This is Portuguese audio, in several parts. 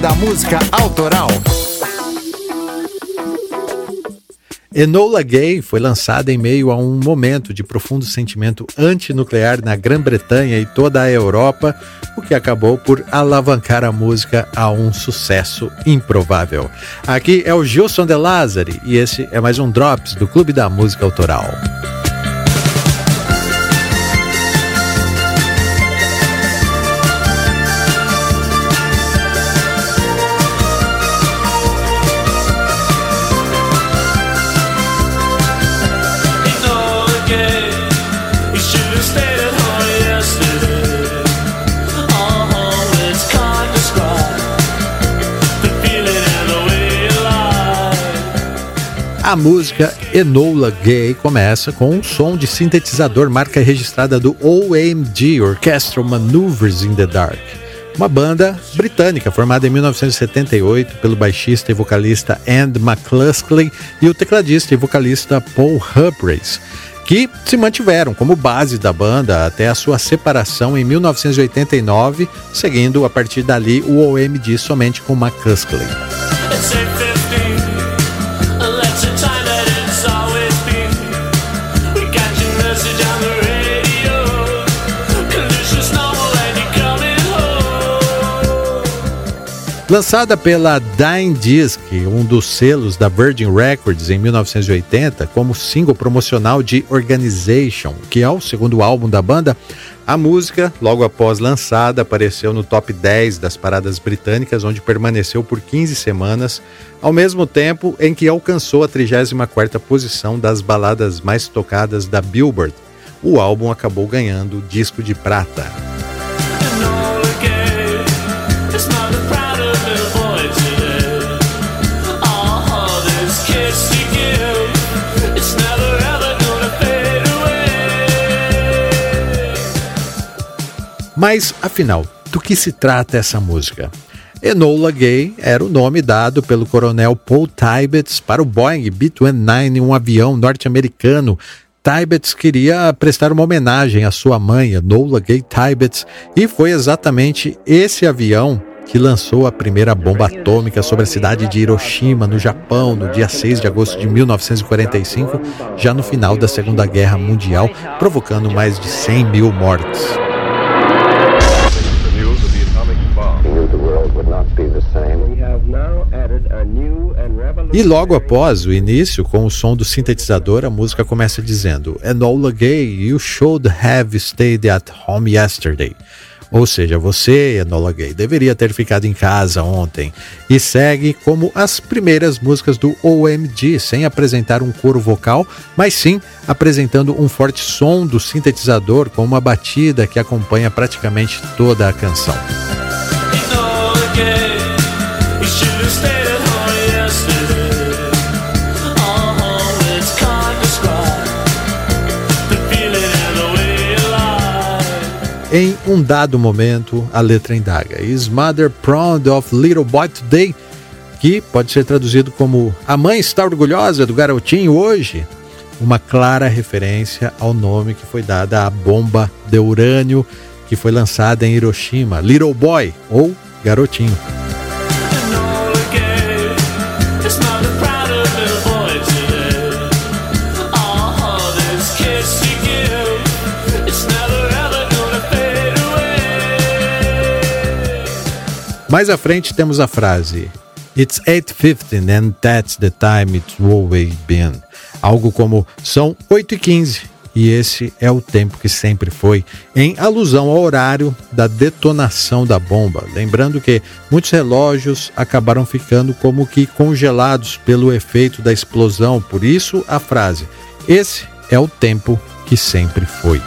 Da Música Autoral. Enola Gay foi lançada em meio a um momento de profundo sentimento antinuclear na Grã-Bretanha e toda a Europa, o que acabou por alavancar a música a um sucesso improvável. Aqui é o Gilson De Lazari e esse é mais um Drops do Clube da Música Autoral. A música Enola Gay começa com um som de sintetizador marca registrada do OMG, Orchestral Maneuvers in the Dark, uma banda britânica formada em 1978 pelo baixista e vocalista Andy McCluskey e o tecladista e vocalista Paul Humphreys, que se mantiveram como base da banda até a sua separação em 1989, seguindo a partir dali o OMG somente com McCluskey. Lançada pela Dying Disc, um dos selos da Virgin Records em 1980, como single promocional de Organization, que é o segundo álbum da banda, a música, logo após lançada, apareceu no top 10 das paradas britânicas, onde permaneceu por 15 semanas, ao mesmo tempo em que alcançou a 34ª posição das baladas mais tocadas da Billboard. O álbum acabou ganhando disco de prata. Mas, afinal, do que se trata essa música? Enola Gay era o nome dado pelo coronel Paul Tibbets para o Boeing B-29, um avião norte-americano. Tibbets queria prestar uma homenagem à sua mãe, Enola Gay Tibbets, e foi exatamente esse avião que lançou a primeira bomba atômica sobre a cidade de Hiroshima, no Japão, no dia 6 de agosto de 1945, já no final da Segunda Guerra Mundial, provocando mais de 100 mil mortes. E logo após o início, com o som do sintetizador, a música começa dizendo: Enola Gay, you should have stayed at home yesterday. Ou seja, você, Enola Gay, deveria ter ficado em casa ontem. E segue como as primeiras músicas do OMG, sem apresentar um coro vocal, mas sim apresentando um forte som do sintetizador com uma batida que acompanha praticamente toda a canção. Um dado momento, a letra indaga: Is mother proud of little boy today? Que pode ser traduzido como A mãe está orgulhosa do garotinho hoje? Uma clara referência ao nome que foi dado à bomba de urânio que foi lançada em Hiroshima, Little Boy ou Garotinho. Mais à frente temos a frase It's 8.15 and that's the time it's always been. Algo como são 8 e 15 e esse é o tempo que sempre foi, em alusão ao horário da detonação da bomba. Lembrando que muitos relógios acabaram ficando como que congelados pelo efeito da explosão, por isso a frase: Esse é o tempo que sempre foi.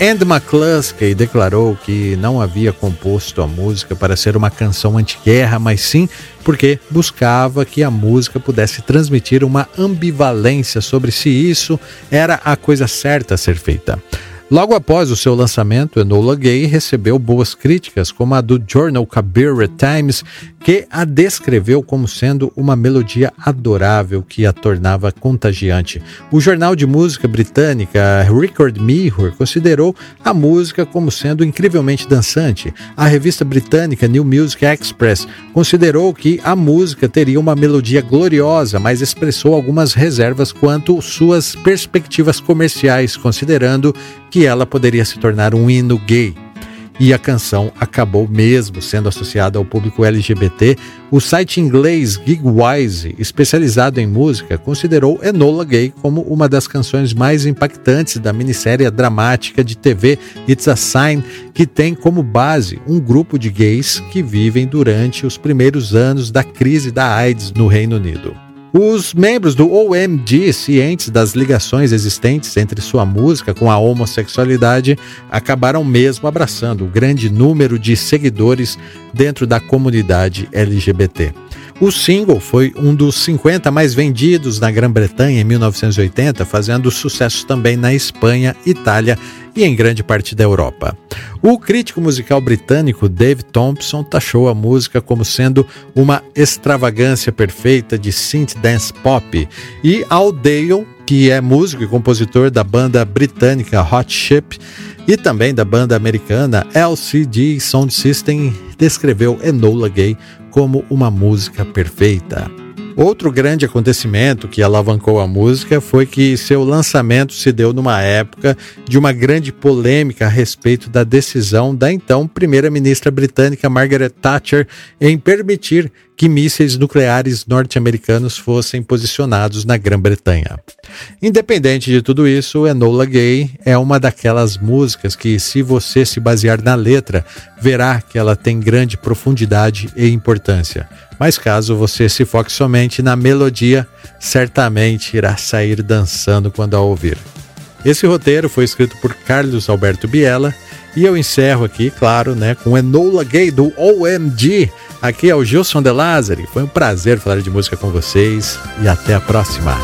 Andy McCluskey declarou que não havia composto a música para ser uma canção anti-guerra, mas sim porque buscava que a música pudesse transmitir uma ambivalência sobre se isso era a coisa certa a ser feita. Logo após o seu lançamento, Enola Gay recebeu boas críticas, como a do Journal Kabir Times, que a descreveu como sendo uma melodia adorável que a tornava contagiante. O jornal de música britânica Record Mirror considerou a música como sendo incrivelmente dançante. A revista britânica New Music Express considerou que a música teria uma melodia gloriosa, mas expressou algumas reservas quanto suas perspectivas comerciais, considerando que ela poderia se tornar um hino gay. E a canção acabou mesmo sendo associada ao público LGBT. O site inglês Gigwise, especializado em música, considerou Enola Gay como uma das canções mais impactantes da minissérie dramática de TV It's a Sign, que tem como base um grupo de gays que vivem durante os primeiros anos da crise da AIDS no Reino Unido. Os membros do OMG, cientes das ligações existentes entre sua música com a homossexualidade, acabaram mesmo abraçando o grande número de seguidores dentro da comunidade LGBT. O single foi um dos 50 mais vendidos na Grã-Bretanha em 1980, fazendo sucesso também na Espanha, Itália e em grande parte da Europa. O crítico musical britânico Dave Thompson taxou a música como sendo uma extravagância perfeita de synth dance pop, e Al Dale, que é músico e compositor da banda britânica Hot Chip e também da banda americana LCD Sound System, descreveu Enola Gay como uma música perfeita. Outro grande acontecimento que alavancou a música foi que seu lançamento se deu numa época de uma grande polêmica a respeito da decisão da então primeira-ministra britânica Margaret Thatcher em permitir que mísseis nucleares norte-americanos fossem posicionados na Grã-Bretanha. Independente de tudo isso, Enola Gay é uma daquelas músicas que, se você se basear na letra, verá que ela tem grande profundidade e importância. Mas caso você se foque somente na melodia, certamente irá sair dançando quando a ouvir. Esse roteiro foi escrito por Carlos Alberto Biela e eu encerro aqui, claro, né, com Enola Gay do OMG. Aqui é o Gilson De Lázari. Foi um prazer falar de música com vocês e até a próxima.